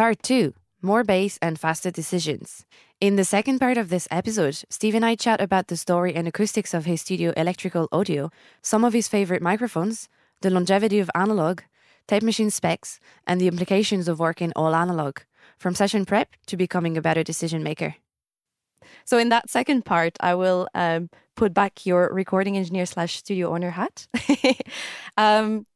Part 2 More bass and faster decisions. In the second part of this episode, Steve and I chat about the story and acoustics of his studio electrical audio, some of his favorite microphones, the longevity of analog, tape machine specs, and the implications of working all analog, from session prep to becoming a better decision maker. So, in that second part, I will um, put back your recording engineer slash studio owner hat. um,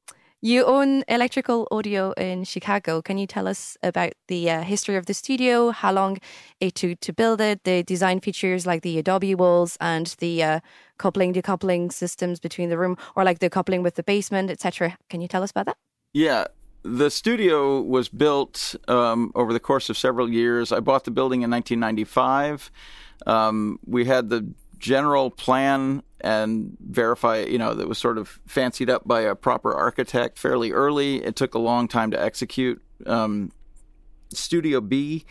you own electrical audio in Chicago. Can you tell us about the uh, history of the studio, how long it took to build it, the design features like the Adobe walls and the uh, coupling, decoupling systems between the room, or like the coupling with the basement, etc. Can you tell us about that? Yeah, the studio was built um, over the course of several years. I bought the building in 1995. Um, we had the general plan and verify, you know, that was sort of fancied up by a proper architect fairly early. It took a long time to execute. Um, Studio B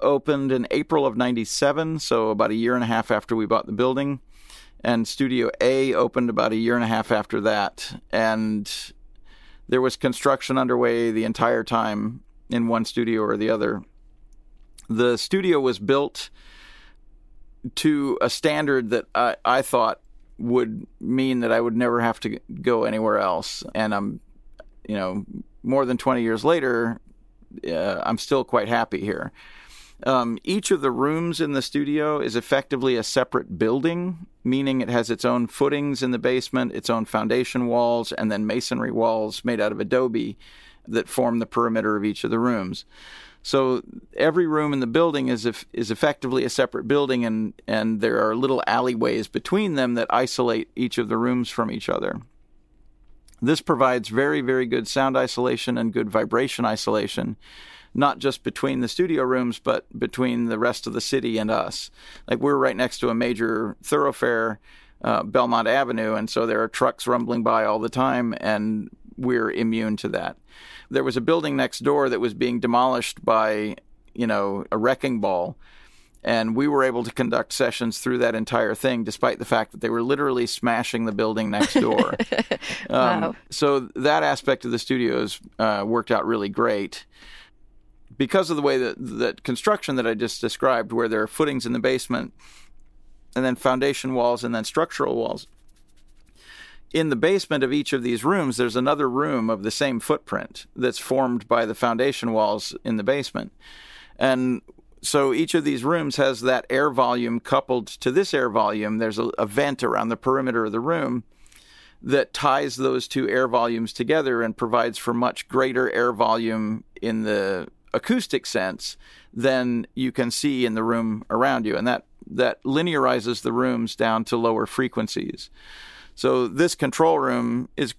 opened in April of 97, so about a year and a half after we bought the building. And Studio A opened about a year and a half after that. And there was construction underway the entire time in one studio or the other. The studio was built to a standard that I, I thought would mean that I would never have to go anywhere else. And I'm, you know, more than 20 years later, uh, I'm still quite happy here. Um, each of the rooms in the studio is effectively a separate building, meaning it has its own footings in the basement, its own foundation walls, and then masonry walls made out of adobe that form the perimeter of each of the rooms. So every room in the building is is effectively a separate building, and and there are little alleyways between them that isolate each of the rooms from each other. This provides very very good sound isolation and good vibration isolation, not just between the studio rooms, but between the rest of the city and us. Like we're right next to a major thoroughfare. Uh, Belmont Avenue, and so there are trucks rumbling by all the time, and we're immune to that there was a building next door that was being demolished by, you know, a wrecking ball. And we were able to conduct sessions through that entire thing, despite the fact that they were literally smashing the building next door. um, wow. So that aspect of the studios uh, worked out really great because of the way that that construction that I just described, where there are footings in the basement, and then foundation walls, and then structural walls in the basement of each of these rooms, there's another room of the same footprint that's formed by the foundation walls in the basement. And so each of these rooms has that air volume coupled to this air volume. There's a, a, vent around the perimeter of the room that ties those two air volumes together and provides for much greater air volume in the acoustic sense than you can see in the room around you. And that, that linearizes the rooms down to lower frequencies. So this control room is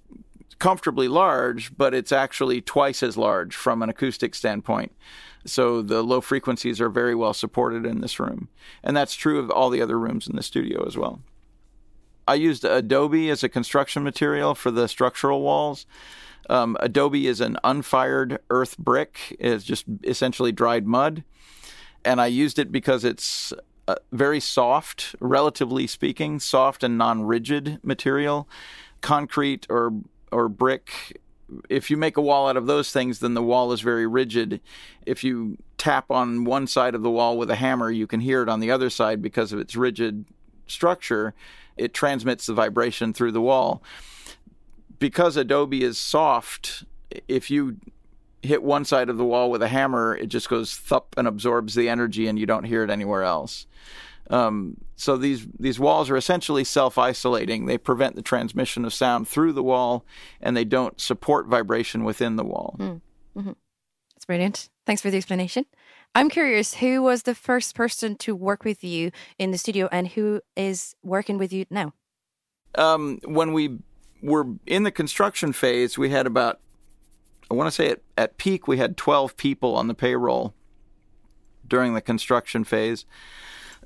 comfortably large, but it's actually twice as large from an acoustic standpoint. So the low frequencies are very well supported in this room. And that's true of all the other rooms in the studio as well. I used Adobe as a construction material for the structural walls. Um, Adobe is an unfired earth brick, it's just essentially dried mud. And I used it because it's uh, very soft, relatively speaking, soft and non-rigid material. Concrete or or brick. If you make a wall out of those things, then the wall is very rigid. If you tap on one side of the wall with a hammer, you can hear it on the other side because of its rigid structure. It transmits the vibration through the wall. Because Adobe is soft, if you hit one side of the wall with a hammer, it just goes thup and absorbs the energy, and you don't hear it anywhere else. Um, so these these walls are essentially self-isolating. They prevent the transmission of sound through the wall, and they don't support vibration within the wall. Mm. Mm-hmm. That's brilliant. Thanks for the explanation. I'm curious, who was the first person to work with you in the studio, and who is working with you now? Um, when we were in the construction phase, we had about I want to say at, at peak, we had 12 people on the payroll during the construction phase.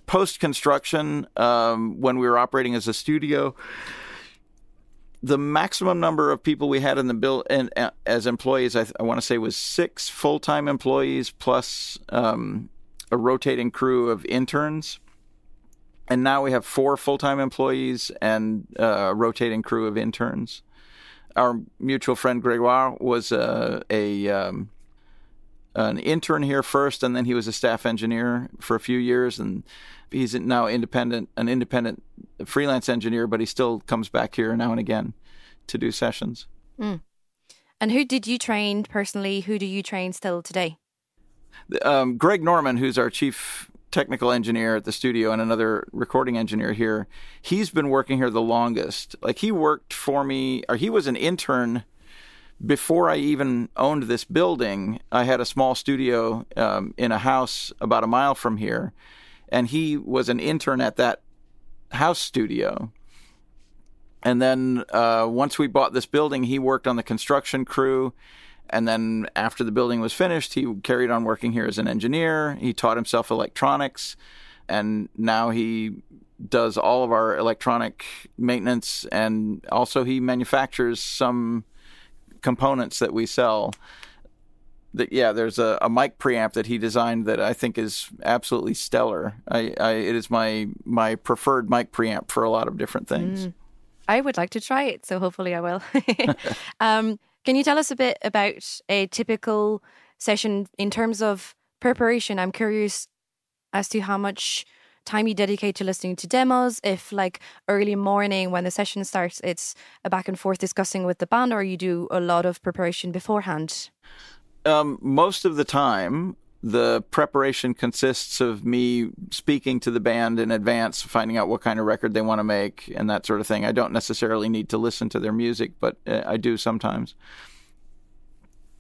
Post construction, um, when we were operating as a studio, the maximum number of people we had in the bill and uh, as employees, I, I want to say, was six full time employees plus um, a rotating crew of interns. And now we have four full time employees and uh, a rotating crew of interns our mutual friend Gregoire was a, a um, an intern here first, and then he was a staff engineer for a few years, and he's now independent, an independent freelance engineer, but he still comes back here now and again to do sessions. Mm. And who did you train personally? Who do you train still today? Um, Greg Norman, who's our chief technical engineer at the studio and another recording engineer here, he's been working here the longest. Like he worked for me, or he was an intern before I even owned this building. I had a small studio um, in a house about a mile from here, and he was an intern at that house studio. And then uh, once we bought this building, he worked on the construction crew. And then after the building was finished, he carried on working here as an engineer. He taught himself electronics. And now he does all of our electronic maintenance. And also, he manufactures some components that we sell. That yeah, there's a, a mic preamp that he designed that I think is absolutely stellar. I, I it is my my preferred mic preamp for a lot of different things. Mm. I would like to try it, so hopefully I will. um, can you tell us a bit about a typical session in terms of preparation? I'm curious as to how much time you dedicate to listening to demos if like early morning when the session starts it's a back and forth discussing with the band or you do a lot of preparation beforehand um, most of the time the preparation consists of me speaking to the band in advance, finding out what kind of record they want to make, and that sort of thing. I don't necessarily need to listen to their music, but uh, I do sometimes.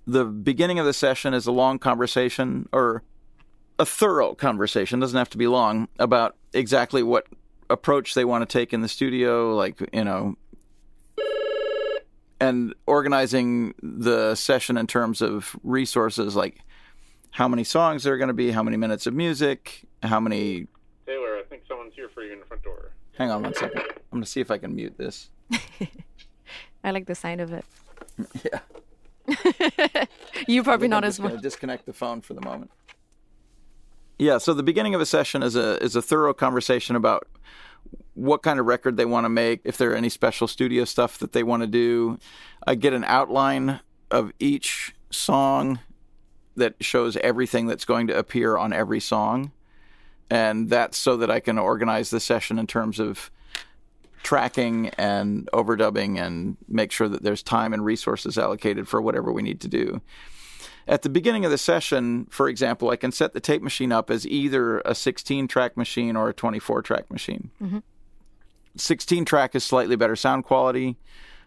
The beginning of the session is a long conversation, or a thorough conversation, doesn't have to be long, about exactly what approach they want to take in the studio, like, you know, and organizing the session in terms of resources like how many songs there are going to be, how many minutes of music, how many. Taylor, I think someone's here for you in the front door. Hang on one second. I'm going to see if I can mute this. I like the sound of it. yeah. you probably not as well. Disconnect the phone for the moment. Yeah, so the beginning of a session is a is a thorough conversation about what kind of record they want to make, if there are any special studio stuff that they want to do. I get an outline of each song that shows everything that's going to appear on every song. And that's so that I can organize the session in terms of tracking and overdubbing and make sure that there's time and resources allocated for whatever we need to do. At the beginning of the session, for example, I can set the tape machine up as either a 16 track machine or a 24 track machine. Mm-hmm. 16 track is slightly better sound quality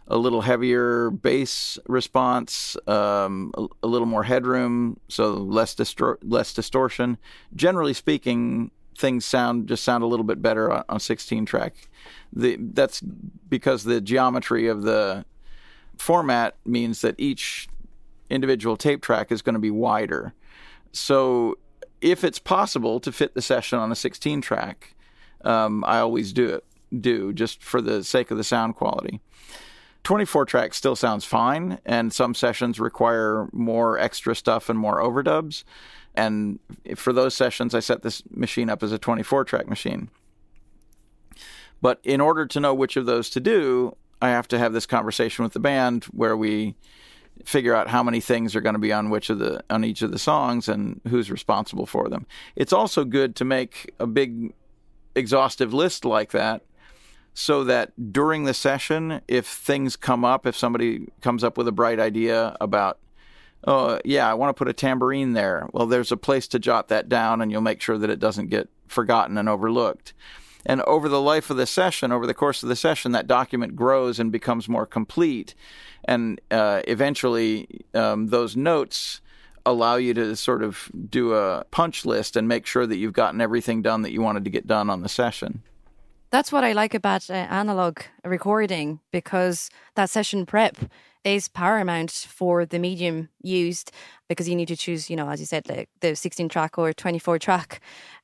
a little heavier bass response, um, a, a, little more headroom, so less distor- less distortion. Generally speaking, things sound just sound a little bit better on, on 16 track. The, that's because the geometry of the format means that each individual tape track is going to be wider. So if it's possible to fit the session on a 16 track, um, I always do it. Do just for the sake of the sound quality. 24 track still sounds fine, and some sessions require more extra stuff and more overdubs. And for those sessions, I set this machine up as a 24 track machine. But in order to know which of those to do, I have to have this conversation with the band where we figure out how many things are going to be on which of the on each of the songs and who's responsible for them. It's also good to make a big exhaustive list like that so that during the session, if things come up, if somebody comes up with a bright idea about, oh, yeah, I want to put a tambourine there, well, there's a place to jot that down and you'll make sure that it doesn't get forgotten and overlooked. And over the life of the session, over the course of the session, that document grows and becomes more complete. And uh, eventually, um, those notes allow you to sort of do a punch list and make sure that you've gotten everything done that you wanted to get done on the session. That's what I like about uh, analog recording because that session prep is paramount for the medium used because you need to choose, you know, as you said, like the 16 track or 24 track.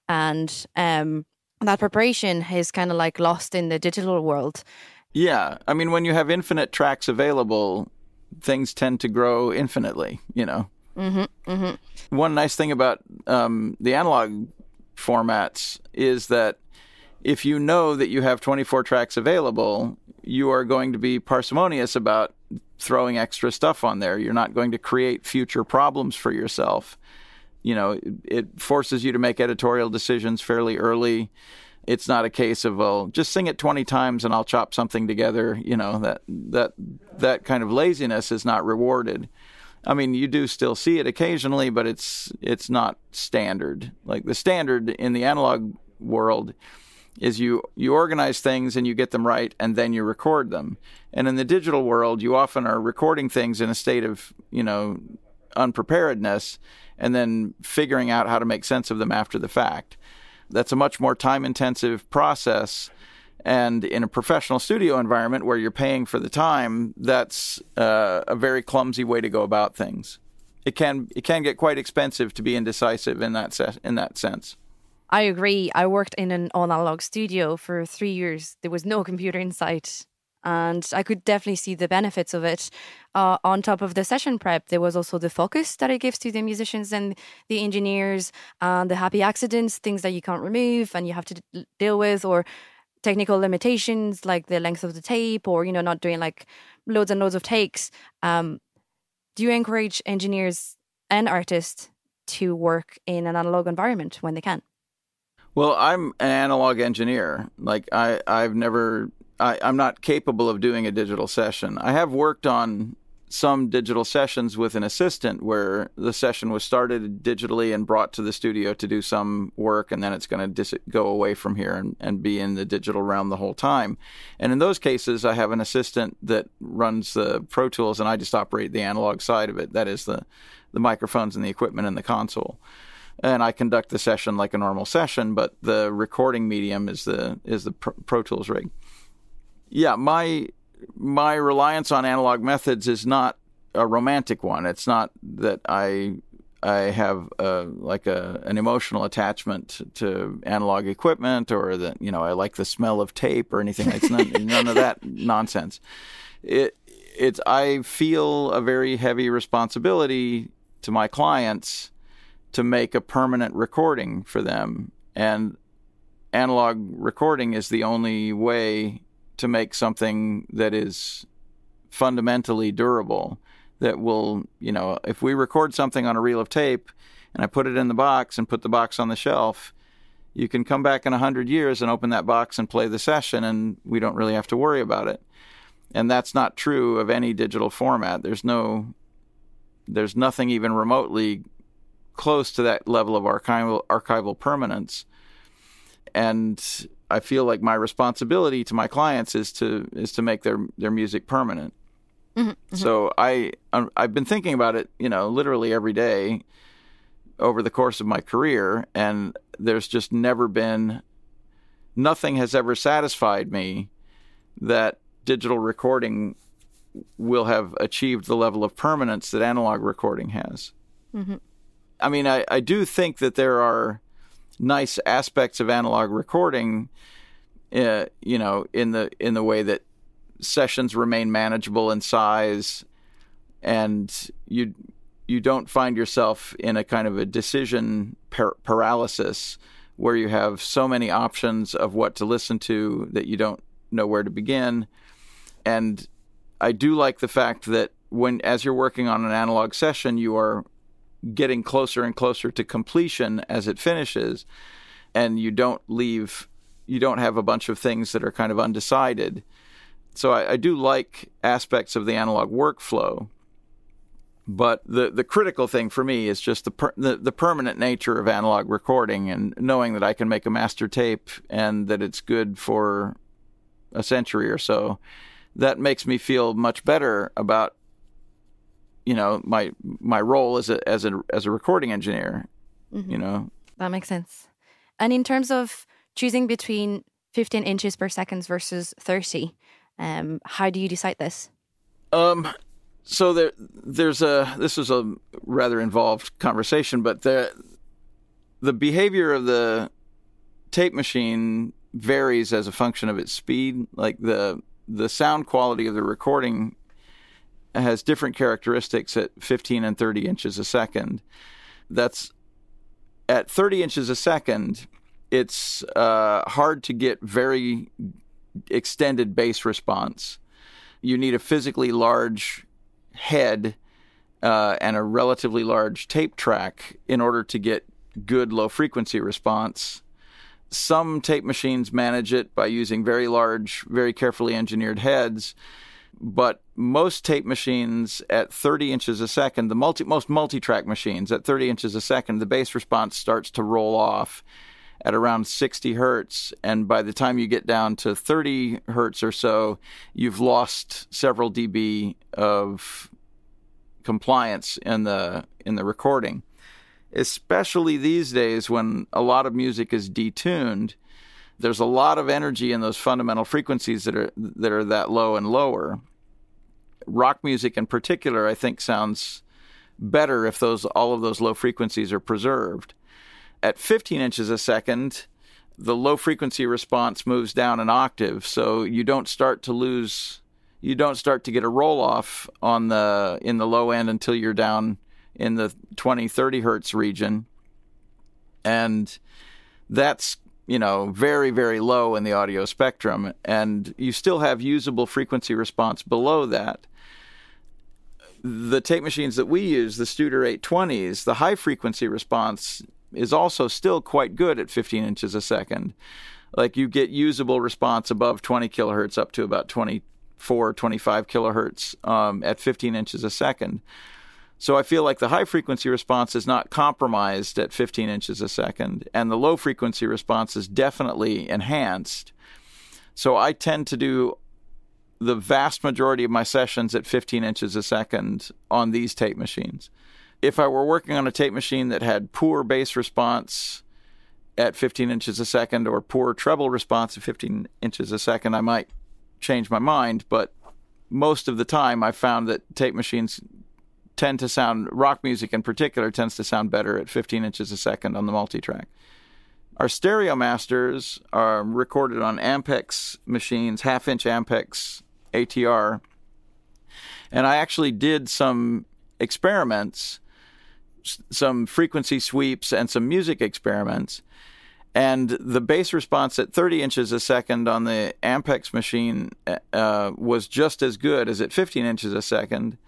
And um, that preparation is kind of like lost in the digital world. Yeah. I mean, when you have infinite tracks available, things tend to grow infinitely, you know. Mm-hmm, mm-hmm. One nice thing about um, the analog formats is that if you know that you have 24 tracks available, you are going to be parsimonious about throwing extra stuff on there. You're not going to create future problems for yourself. You know, it forces you to make editorial decisions fairly early. It's not a case of well, just sing it 20 times and I'll chop something together. You know that that that kind of laziness is not rewarded. I mean, you do still see it occasionally, but it's it's not standard. Like the standard in the analog world is you you organize things and you get them right and then you record them. And in the digital world, you often are recording things in a state of, you know, unpreparedness and then figuring out how to make sense of them after the fact. That's a much more time intensive process. And in a professional studio environment where you're paying for the time, that's uh, a very clumsy way to go about things. It can it can get quite expensive to be indecisive in that se- in that sense. I agree. I worked in an all analog studio for three years. There was no computer in sight. And I could definitely see the benefits of it. Uh, on top of the session prep, there was also the focus that it gives to the musicians and the engineers, and the happy accidents, things that you can't remove and you have to deal with, or technical limitations like the length of the tape, or you know, not doing like loads and loads of takes. Um, do you encourage engineers and artists to work in an analog environment when they can? Well, I'm an analog engineer. Like I, I've never, I, I'm not capable of doing a digital session. I have worked on some digital sessions with an assistant where the session was started digitally and brought to the studio to do some work, and then it's going to go away from here and, and be in the digital realm the whole time. And in those cases, I have an assistant that runs the Pro Tools, and I just operate the analog side of it. That is the the microphones and the equipment and the console and I conduct the session like a normal session, but the recording medium is the is the Pro Tools rig. Yeah, my my reliance on analog methods is not a romantic one. It's not that I I have a, like a an emotional attachment to analog equipment or that you know I like the smell of tape or anything. It's none, none of that nonsense. It it's I feel a very heavy responsibility to my clients to make a permanent recording for them. And analog recording is the only way to make something that is fundamentally durable that will, you know, if we record something on a reel of tape and I put it in the box and put the box on the shelf, you can come back in a 100 years and open that box and play the session and we don't really have to worry about it. And that's not true of any digital format. There's no there's nothing even remotely close to that level of archival archival permanence. And I feel like my responsibility to my clients is to is to make their their music permanent. Mm-hmm, mm-hmm. So I um, I've been thinking about it, you know, literally every day over the course of my career, and there's just never been nothing has ever satisfied me that digital recording will have achieved the level of permanence that analog recording has. Mm-hmm. I mean, I, I do think that there are nice aspects of analog recording, uh, you know, in the in the way that sessions remain manageable in size, and you you don't find yourself in a kind of a decision par- paralysis where you have so many options of what to listen to that you don't know where to begin. And I do like the fact that when as you're working on an analog session, you are getting closer and closer to completion as it finishes, and you don't leave, you don't have a bunch of things that are kind of undecided. So I, I do like aspects of the analog workflow, but the the critical thing for me is just the, per, the the permanent nature of analog recording and knowing that I can make a master tape and that it's good for a century or so. That makes me feel much better about you know my my role as a as a as a recording engineer mm-hmm. you know? That makes sense. And in terms of choosing between 15 inches per second versus 30 um how do you decide this? Um so there there's a this is a rather involved conversation but the the behavior of the tape machine varies as a function of its speed. Like the the sound quality of the recording has different characteristics at 15 and 30 inches a second. That's at 30 inches a second, it's uh, hard to get very extended bass response. you need a physically large head uh, and a relatively large tape track in order to get good low frequency response. Some tape machines manage it by using very large, very carefully engineered heads, but most tape machines at 30 inches a second, the multi, most multi-track machines at 30 inches a second, the bass response starts to roll off at around 60 hertz, and by the time you get down to 30 hertz or so, you've lost several dB of compliance in the in the recording especially these days when a lot of music is detuned. There's a lot of energy in those fundamental frequencies that are that are that low and lower. Rock music in particular, I think, sounds better if those all of those low frequencies are preserved. At 15 inches a second, the low frequency response moves down an octave, so you don't start to lose you don't start to get a roll off on the in the low end until you're down in the 20, 30 hertz region. And that's, you know, very, very low in the audio spectrum. And you still have usable frequency response below that. The tape machines that we use, the Studer 820s, the high frequency response is also still quite good at 15 inches a second. Like you get usable response above 20 kilohertz up to about 24, 25 kilohertz um, at 15 inches a second. So I feel like the high frequency response is not compromised at 15 inches a second, and the low frequency response is definitely enhanced. So I tend to do the vast majority of my sessions at 15 inches a second on these tape machines. If I were working on a tape machine that had poor bass response at 15 inches a second or poor treble response at 15 inches a second, I might change my mind. But most of the time, I found that tape machines tend to sound rock music in particular tends to sound better at 15 inches a second on the multi-track. Our stereo masters are recorded on Ampex machines, half-inch Ampex ATR, and I actually did some experiments, some frequency sweeps, and some music experiments. And the bass response at 30 inches a second on the Ampex machine uh, was just as good as at 15 inches a second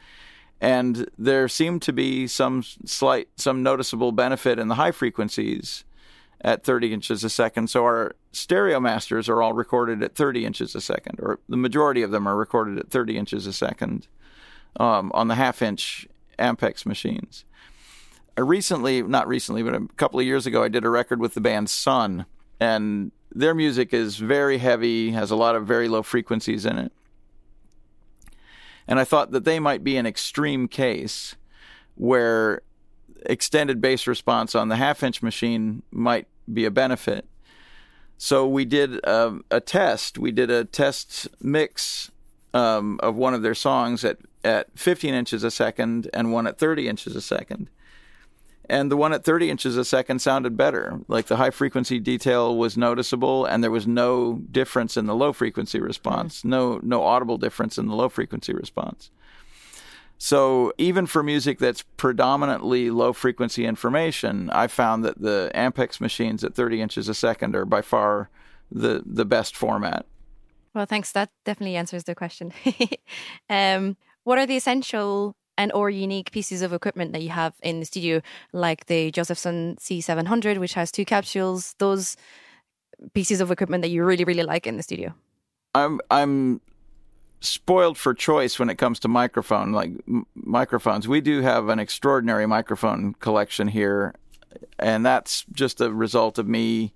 and there seemed to be some slight, some noticeable benefit in the high frequencies at 30 inches a second. So our stereo masters are all recorded at 30 inches a second, or the majority of them are recorded at 30 inches a second um, on the half-inch Ampex machines. I recently, not recently, but a couple of years ago, I did a record with the band Sunn, and their music is very heavy, has a lot of very low frequencies in it. And I thought that they might be an extreme case where extended bass response on the half inch machine might be a benefit. So we did a, a test. We did a test mix um, of one of their songs at, at 15 inches a second and one at 30 inches a second and the one at 30 inches a second sounded better. Like the high frequency detail was noticeable, and there was no difference in the low frequency response. Mm-hmm. No, no audible difference in the low frequency response. So even for music that's predominantly low frequency information, I found that the Ampex machines at 30 inches a second are by far the the best format. Well, thanks. That definitely answers the question. um, what are the essential and or unique pieces of equipment that you have in the studio, like the Josephson C700, which has two capsules. Those pieces of equipment that you really really like in the studio. I'm I'm spoiled for choice when it comes to microphone like m- microphones. We do have an extraordinary microphone collection here, and that's just a result of me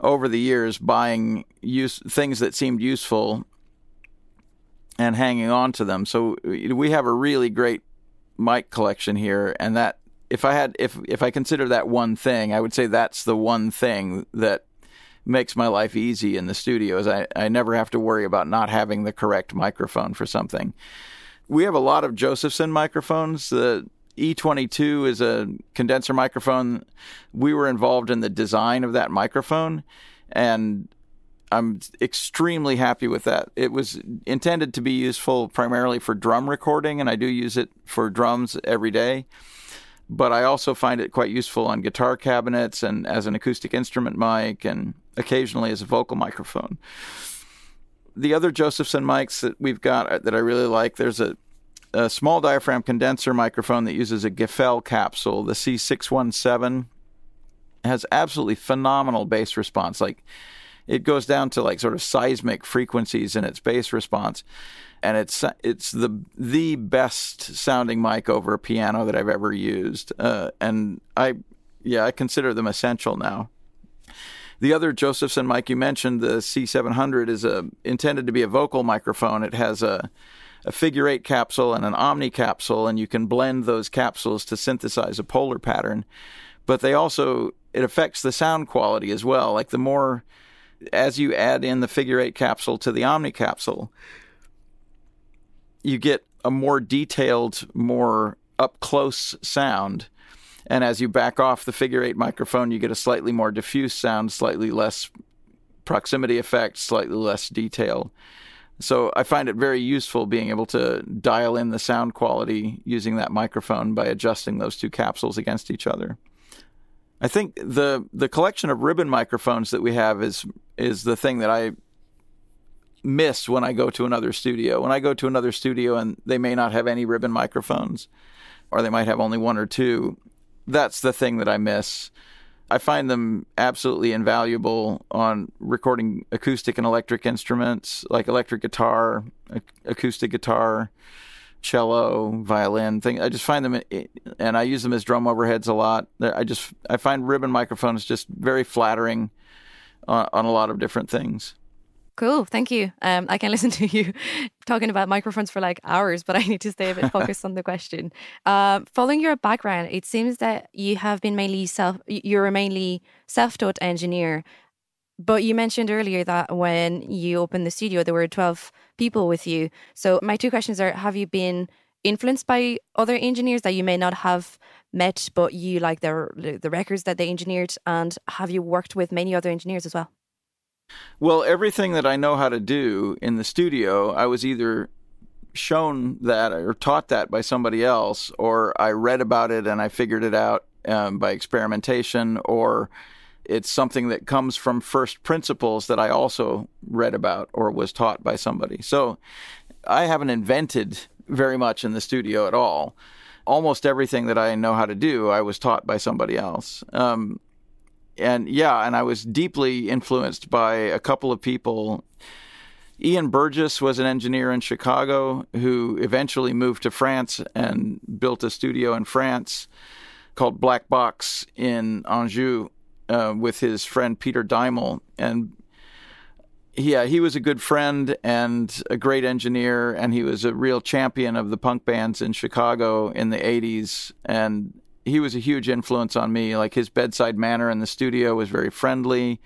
over the years buying use things that seemed useful and hanging on to them. So uh, we have a really great mic collection here, and that if I had if if I consider that one thing, I would say that's the one thing that makes my life easy in the studio is I, I never have to worry about not having the correct microphone for something. We have a lot of Josephson microphones. The E22 is a condenser microphone. We were involved in the design of that microphone and I'm extremely happy with that. It was intended to be useful primarily for drum recording, and I do use it for drums every day. But I also find it quite useful on guitar cabinets and as an acoustic instrument mic, and occasionally as a vocal microphone. the other Josephson mics that we've got uh, that I really like, there's a, a small diaphragm condenser microphone that uses a Gefell capsule, the C617 has absolutely phenomenal bass response. Like it goes down to like sort of seismic frequencies in its bass response, and it's it's the the best sounding mic over a piano that I've ever used. Uh, and I yeah I consider them essential now. The other Josephson mic you mentioned, the C700, is a intended to be a vocal microphone. It has a a figure eight capsule and an omni capsule, and you can blend those capsules to synthesize a polar pattern. But they also it affects the sound quality as well. Like the more as you add in the figure eight capsule to the omni capsule, you get a more detailed, more up close sound. And as you back off the figure eight microphone, you get a slightly more diffuse sound, slightly less proximity effect, slightly less detail. So I find it very useful being able to dial in the sound quality using that microphone by adjusting those two capsules against each other. I think the the collection of ribbon microphones that we have is is the thing that I miss when I go to another studio. When I go to another studio and they may not have any ribbon microphones, or they might have only one or two, that's the thing that I miss. I find them absolutely invaluable on recording acoustic and electric instruments like electric guitar, acoustic guitar, cello, violin thing. I just find them, and I use them as drum overheads a lot. I just I find ribbon microphones just very flattering on, on a lot of different things. Cool, thank you. Um, I can listen to you talking about microphones for like hours, but I need to stay a bit focused on the question. Uh, following your background, it seems that you have been mainly self. You're a mainly self-taught engineer, but you mentioned earlier that when you opened the studio, there were 12 people with you. So, my two questions are Have you been influenced by other engineers that you may not have met, but you like their, the records that they engineered? And have you worked with many other engineers as well? Well, everything that I know how to do in the studio, I was either shown that or taught that by somebody else, or I read about it and I figured it out um, by experimentation, or it's something that comes from first principles that I also read about or was taught by somebody. So I haven't invented very much in the studio at all. Almost everything that I know how to do, I was taught by somebody else. Um, and yeah, and I was deeply influenced by a couple of people. Iain Burgess was an engineer in Chicago who eventually moved to France and built a studio in France called Black Box in Anjou uh, with his friend Peter Deimel, and yeah, he was a good friend and a great engineer, and he was a real champion of the punk bands in Chicago in the '80s, and he was a huge influence on me. Like his bedside manner in the studio was very friendly.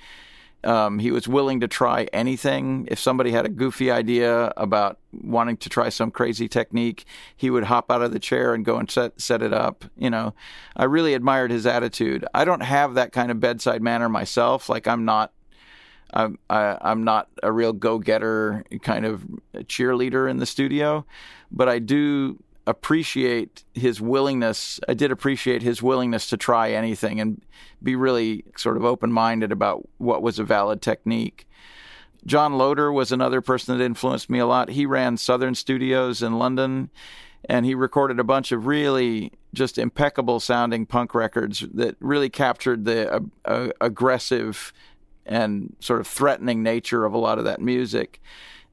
Um, he was willing to try anything. If somebody had a goofy idea about wanting to try some crazy technique, he would hop out of the chair and go and set set it up. You know, I really admired his attitude. I don't have that kind of bedside manner myself. Like I'm not. I'm I, I'm not a real go getter kind of cheerleader in the studio, but I do appreciate his willingness. I did appreciate his willingness to try anything and be really sort of open minded about what was a valid technique. John Loder was another person that influenced me a lot. He ran Southern Studios in London and he recorded a bunch of really just impeccable sounding punk records that really captured the uh, uh, aggressive and sort of threatening nature of a lot of that music.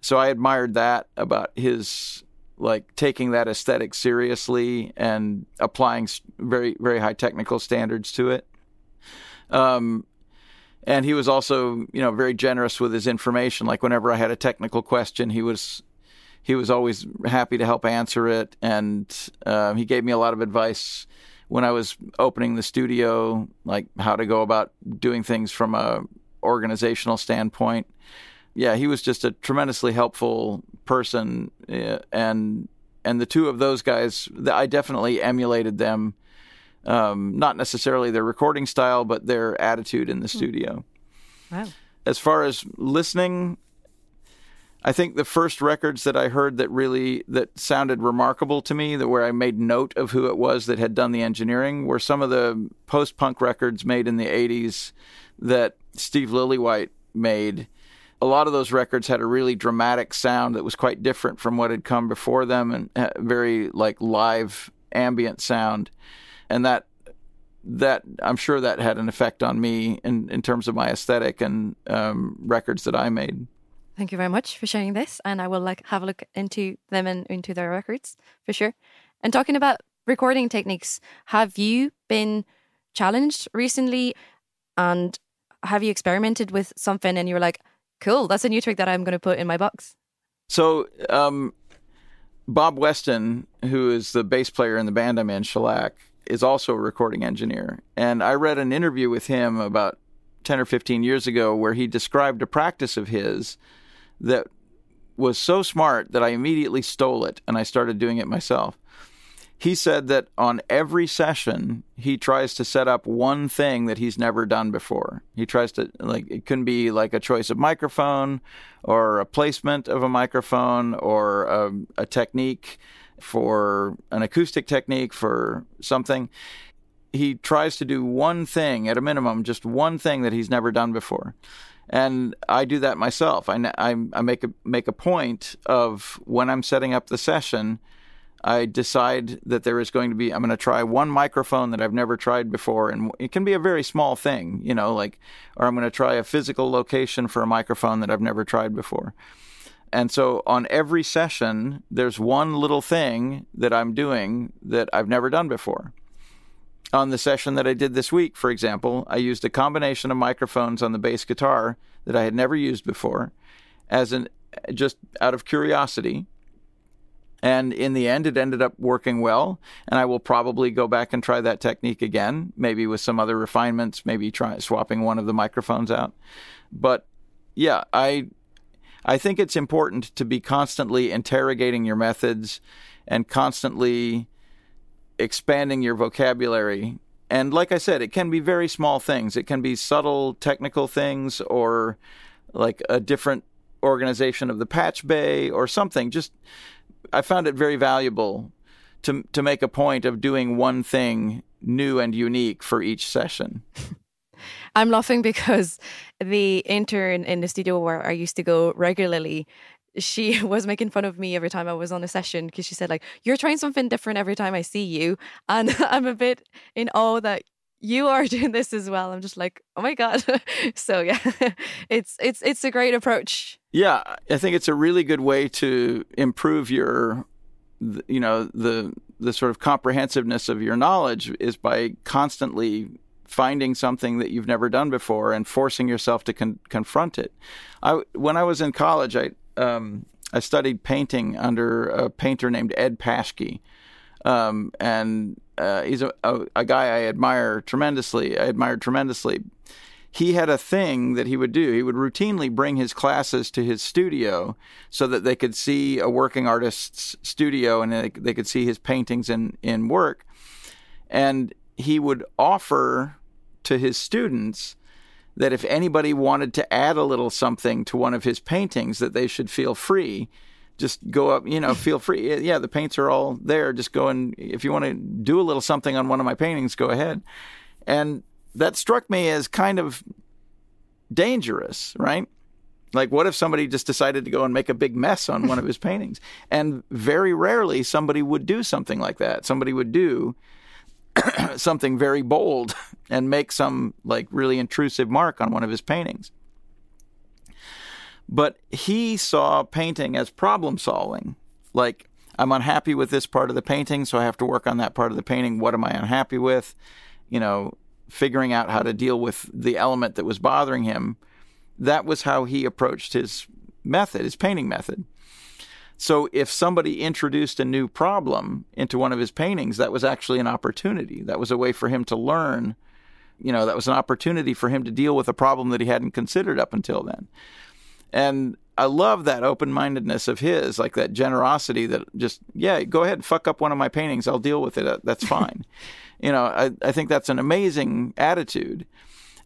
So I admired that about his like taking that aesthetic seriously and applying very very high technical standards to it. Um, and he was also you know very generous with his information. Like whenever I had a technical question, he was he was always happy to help answer it, and uh, he gave me a lot of advice when I was opening the studio, like how to go about doing things from a organizational standpoint yeah, he was just a tremendously helpful person, uh, and and the two of those guys, I definitely emulated them. Um, not necessarily their recording style, but their attitude in the hmm. studio. Wow. As far as listening, I think the first records that I heard that really that sounded remarkable to me, that where I made note of who it was that had done the engineering, were some of the post-punk records made in the '80s that Steve Lillywhite made a lot of those records had a really dramatic sound that was quite different from what had come before them and very like live ambient sound. And that that I'm sure that had an effect on me in, in terms of my aesthetic and um, records that I made. Thank you very much for sharing this, and I will like have a look into them and into their records for sure. And talking about recording techniques, have you been challenged recently, and have you experimented with something and you're like, cool, that's a new trick that I'm going to put in my box? So, um, Bob Weston, who is the bass player in the band I'm in, Shellac, is also a recording engineer. And I read an interview with him about 10 or 15 years ago where he described a practice of his that was so smart that I immediately stole it and I started doing it myself. He said that on every session, he tries to set up one thing that he's never done before. He tries to, like, it can be like a choice of microphone or a placement of a microphone or a, a technique for an acoustic technique for something. He tries to do one thing at a minimum, just one thing that he's never done before and I do that myself. I, I, I, make a make a point of when I'm setting up the session, I decide that there is going to be I'm going to try one microphone that I've never tried before, and it can be a very small thing, you know, like or I'm going to try a physical location for a microphone that I've never tried before. And so on every session, there's one little thing that I'm doing that I've never done before on the session that I did this week, for example, I used a combination of microphones on the bass guitar that I had never used before as an just out of curiosity. And in the end, it ended up working well. And I will probably go back and try that technique again, maybe with some other refinements, maybe try swapping one of the microphones out. But yeah, I I think it's important to be constantly interrogating your methods and constantly expanding your vocabulary. And like I said, it can be very small things. It can be subtle technical things or like a different organization of the patch bay or something. Just I found it very valuable to to make a point of doing one thing new and unique for each session. I'm laughing because the intern in the studio where I used to go regularly she was making fun of me every time I was on a session because she said like you're trying something different every time I see you and I'm a bit in awe that you are doing this as well. I'm just like, oh my god. so yeah, it's it's it's a great approach. Yeah, I think it's a really good way to improve your, you know, the the sort of comprehensiveness of your knowledge is by constantly finding something that you've never done before and forcing yourself to con- confront it. I when I was in college, I um, I studied painting under a painter named Ed Paschke. Um, and uh, he's a, a, a, guy I admire tremendously. I admired tremendously. He had a thing that he would do. He would routinely bring his classes to his studio so that they could see a working artist's studio and they, they could see his paintings in, in work. And he would offer to his students that if anybody wanted to add a little something to one of his paintings, that they should feel free. Just go up, you know, feel free. Yeah, the paints are all there. Just go and if you want to do a little something on one of my paintings, go ahead. And that struck me as kind of dangerous, right? Like, what if somebody just decided to go and make a big mess on one of his paintings? And very rarely somebody would do something like that. Somebody would do something very bold and make some like really intrusive mark on one of his paintings. But he saw painting as problem solving. Like, I'm unhappy with this part of the painting, so I have to work on that part of the painting. What am I unhappy with? You know, figuring out how to deal with the element that was bothering him. That was how he approached his method, his painting method. So if somebody introduced a new problem into one of his paintings, that was actually an opportunity. That was a way for him to learn. You know, that was an opportunity for him to deal with a problem that he hadn't considered up until then. And I love that open mindedness of his, like that generosity that just, yeah, go ahead, and fuck up one of my paintings. I'll deal with it. That's fine. you know, I, I think that's an amazing attitude.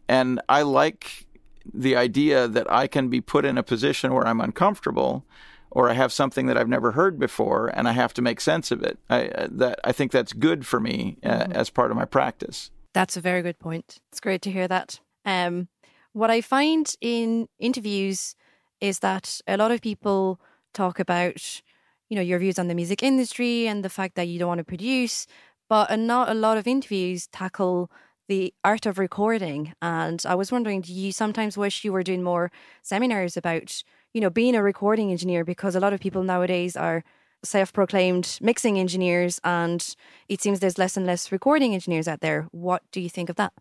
And I like the idea that I can be put in a position where I'm uncomfortable or I have something that I've never heard before and I have to make sense of it. I, uh, that, I think that's good for me uh, mm-hmm. as part of my practice. That's a very good point. It's great to hear that. Um, what I find in interviews is that a lot of people talk about, you know, your views on the music industry and the fact that you don't want to produce, but not a lot of interviews tackle the art of recording. And I was wondering, do you sometimes wish you were doing more seminars about, you know, being a recording engineer? Because a lot of people nowadays are self proclaimed mixing engineers, and it seems there's less and less recording engineers out there. What do you think of that?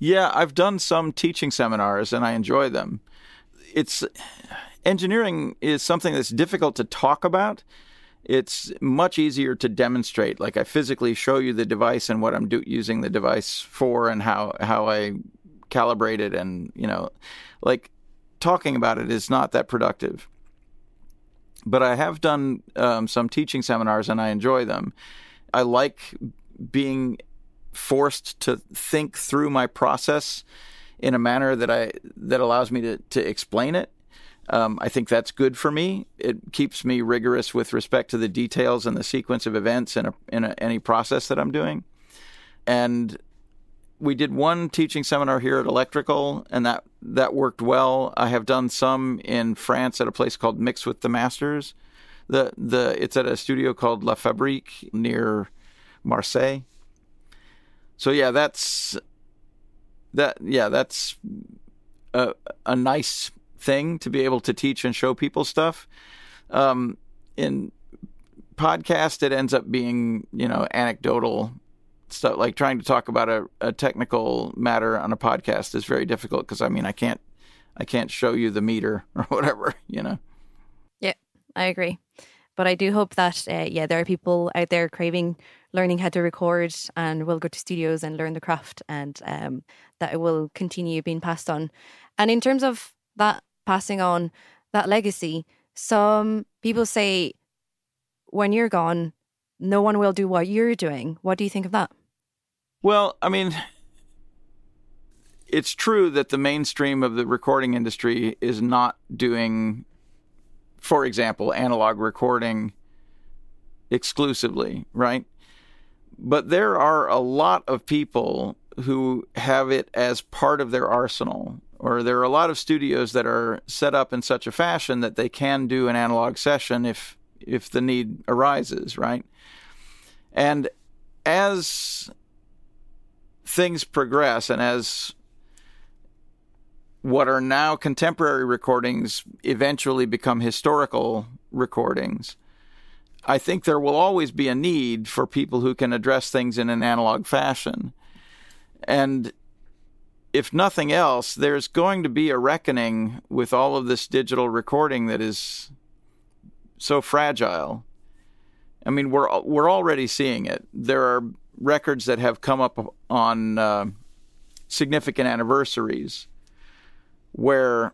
Yeah, I've done some teaching seminars and I enjoy them. It's engineering is something that's difficult to talk about. It's much easier to demonstrate. Like I physically show you the device and what I'm do- using the device for and how how I calibrate it and, you know, like talking about it is not that productive but I have done um, some teaching seminars and I enjoy them. I like being forced to think through my process in a manner that I that allows me to to explain it. Um, I think that's good for me. It keeps me rigorous with respect to the details and the sequence of events in a, in a, any process that I'm doing. And we did one teaching seminar here at Electrical, and that that worked well. I have done some in France at a place called Mix with the Masters. The the it's at a studio called La Fabrique near Marseille. So yeah, that's that yeah, that's a a nice thing to be able to teach and show people stuff. Um, in podcast, it ends up being you know anecdotal stuff like trying to talk about a, a technical matter on a podcast is very difficult because I mean I can't I can't show you the meter or whatever you know. Yeah, I agree, but I do hope that uh, yeah there are people out there craving learning how to record and will go to studios and learn the craft and um, that it will continue being passed on. And in terms of that passing on that legacy, some people say when you're gone, no one will do what you're doing. What do you think of that? Well, I mean, it's true that the mainstream of the recording industry is not doing, for example, analog recording exclusively, right? But there are a lot of people who have it as part of their arsenal, or there are a lot of studios that are set up in such a fashion that they can do an analog session if if the need arises, right? And as things progress and as what are now contemporary recordings eventually become historical recordings, I think there will always be a need for people who can address things in an analog fashion. And if nothing else, there's going to be a reckoning with all of this digital recording that is so fragile. I mean, we're we're already seeing it. There are records that have come up on uh, significant anniversaries where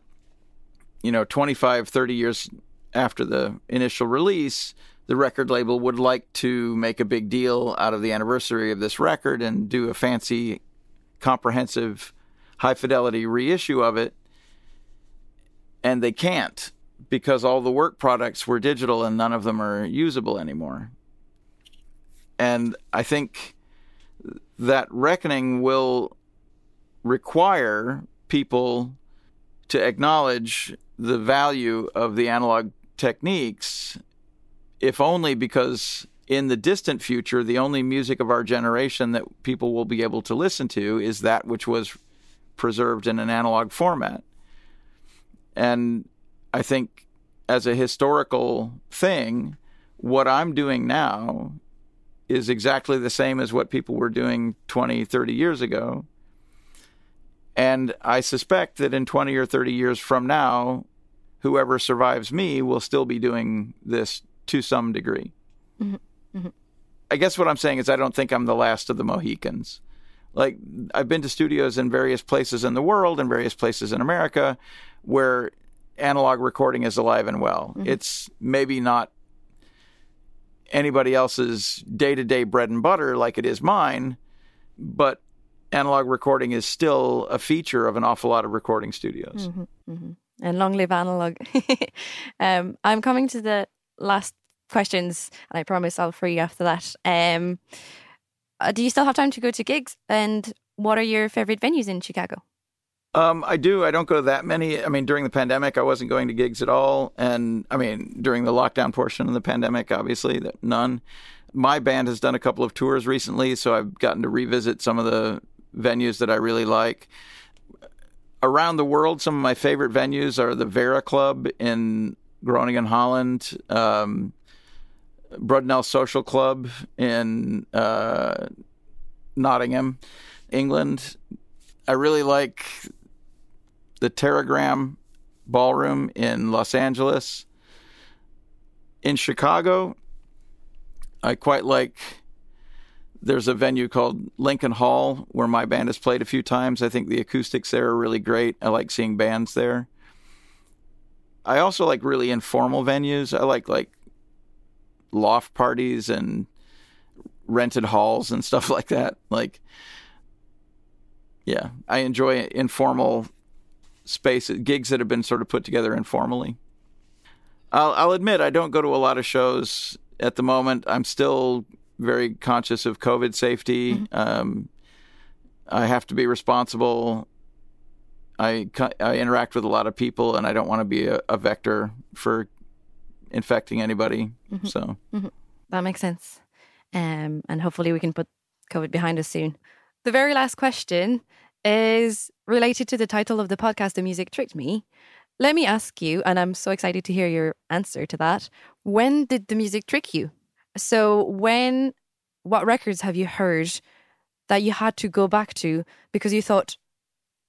you know 25 30 years after the initial release the record label would like to make a big deal out of the anniversary of this record and do a fancy comprehensive high fidelity reissue of it. And they can't because all the work products were digital and none of them are usable anymore. And I think that reckoning will require people to acknowledge the value of the analog techniques, if only because in the distant future, the only music of our generation that people will be able to listen to is that which was preserved in an analog format. And I think as a historical thing, what I'm doing now is exactly the same as what people were doing 20, 30 years ago. And I suspect that in 20 or 30 years from now, whoever survives me will still be doing this to some degree. Mm-hmm. Mm-hmm. I guess what I'm saying is I don't think I'm the last of the Mohicans. Like, I've been to studios in various places in the world and various places in America where analog recording is alive and well. Mm-hmm. It's maybe not anybody else's day to day bread and butter like it is mine, but analog recording is still a feature of an awful lot of recording studios. Mm-hmm, mm-hmm. And long live analog. um, I'm coming to the last questions, and I promise I'll free you after that. Um, uh, do you still have time to go to gigs? And what are your favorite venues in Chicago? Um, I do. I don't go to that many. I mean, during the pandemic, I wasn't going to gigs at all, and I mean, during the lockdown portion of the pandemic, obviously, none. My band has done a couple of tours recently, so I've gotten to revisit some of the venues that I really like. Around the world, some of my favorite venues are the Vera Club in Groningen, Holland, um, Brudenell Social Club in uh, Nottingham, England. I really like the Teragram Ballroom in Los Angeles. In Chicago, I quite like. There's a venue called Lincoln Hall where my band has played a few times. I think the acoustics there are really great. I like seeing bands there. I also like really informal venues. I like like loft parties and rented halls and stuff like that. Like yeah, I enjoy informal spaces, gigs that have been sort of put together informally. I'll, I'll admit I don't go to a lot of shows at the moment. I'm still very conscious of COVID safety. Mm-hmm. Um, I have to be responsible. I, I interact with a lot of people, and I don't want to be a, a vector for infecting anybody. Mm-hmm. So mm-hmm. that makes sense. Um, and hopefully, we can put COVID behind us soon. The very last question is related to the title of the podcast, The Music Tricked Me. Let me ask you, and I'm so excited to hear your answer to that. When did the music trick you? So, when, what records have you heard that you had to go back to because you thought,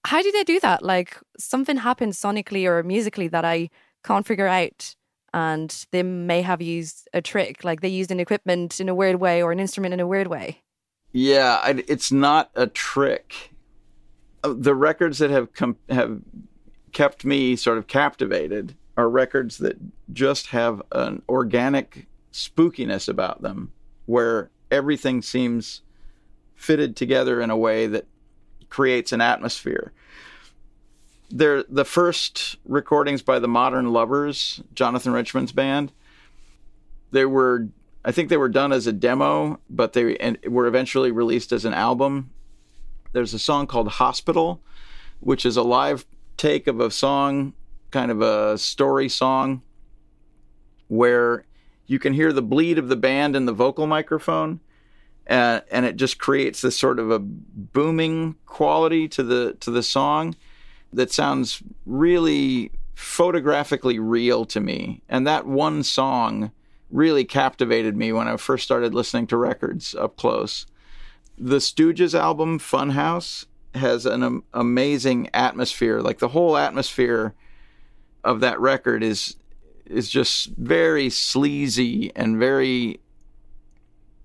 how did they do that? Like, something happened sonically or musically that I can't figure out. And they may have used a trick, like they used an equipment in a weird way or an instrument in a weird way. Yeah, it's not a trick uh, the records that have com- have kept me sort of captivated are records that just have an organic spookiness about them, where everything seems fitted together in a way that creates an atmosphere. They're the first recordings by the Modern Lovers, Jonathan Richman's band. They were, I think, they were done as a demo, but they were eventually released as an album there's a song called Hospital, which is a live take of a song, kind of a story song, where you can hear the bleed of the band in the vocal microphone. Uh, and it just creates this sort of a booming quality to the to the song that sounds really photographically real to me. And that one song really captivated me when I first started listening to records up close. The Stooges album, Funhouse, has an um, amazing atmosphere. Like the whole atmosphere of that record is is just very sleazy and very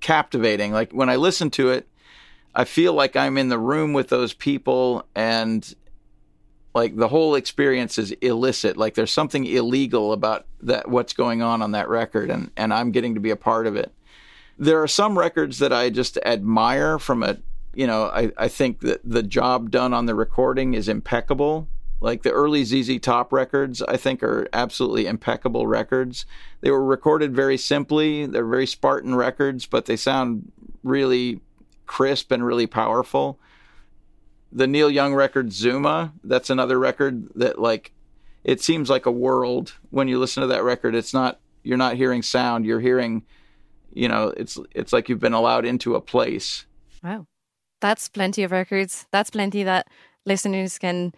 captivating. Like when I listen to it, I feel like I'm in the room with those people and like the whole experience is illicit. Like there's something illegal about that what's going on on that record and and I'm getting to be a part of it there are some records that I just admire from a you know I, I think that the job done on the recording is impeccable like the early ZZ Top records I think are absolutely impeccable records they were recorded very simply they're very Spartan records but they sound really crisp and really powerful the Neil Young record Zuma that's another record that like it seems like a world when you listen to that record it's not you're not hearing sound you're hearing you know, it's it's like you've been allowed into a place. Wow. That's plenty of records. That's plenty that listeners can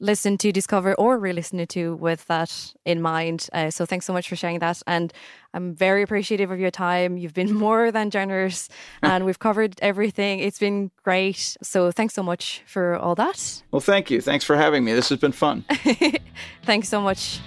listen to, discover, or re listen to with that in mind. Uh, so thanks so much for sharing that. And I'm very appreciative of your time. You've been more than generous and we've covered everything. It's been great. So thanks so much for all that. Well, thank you. Thanks for having me. This has been fun. thanks so much.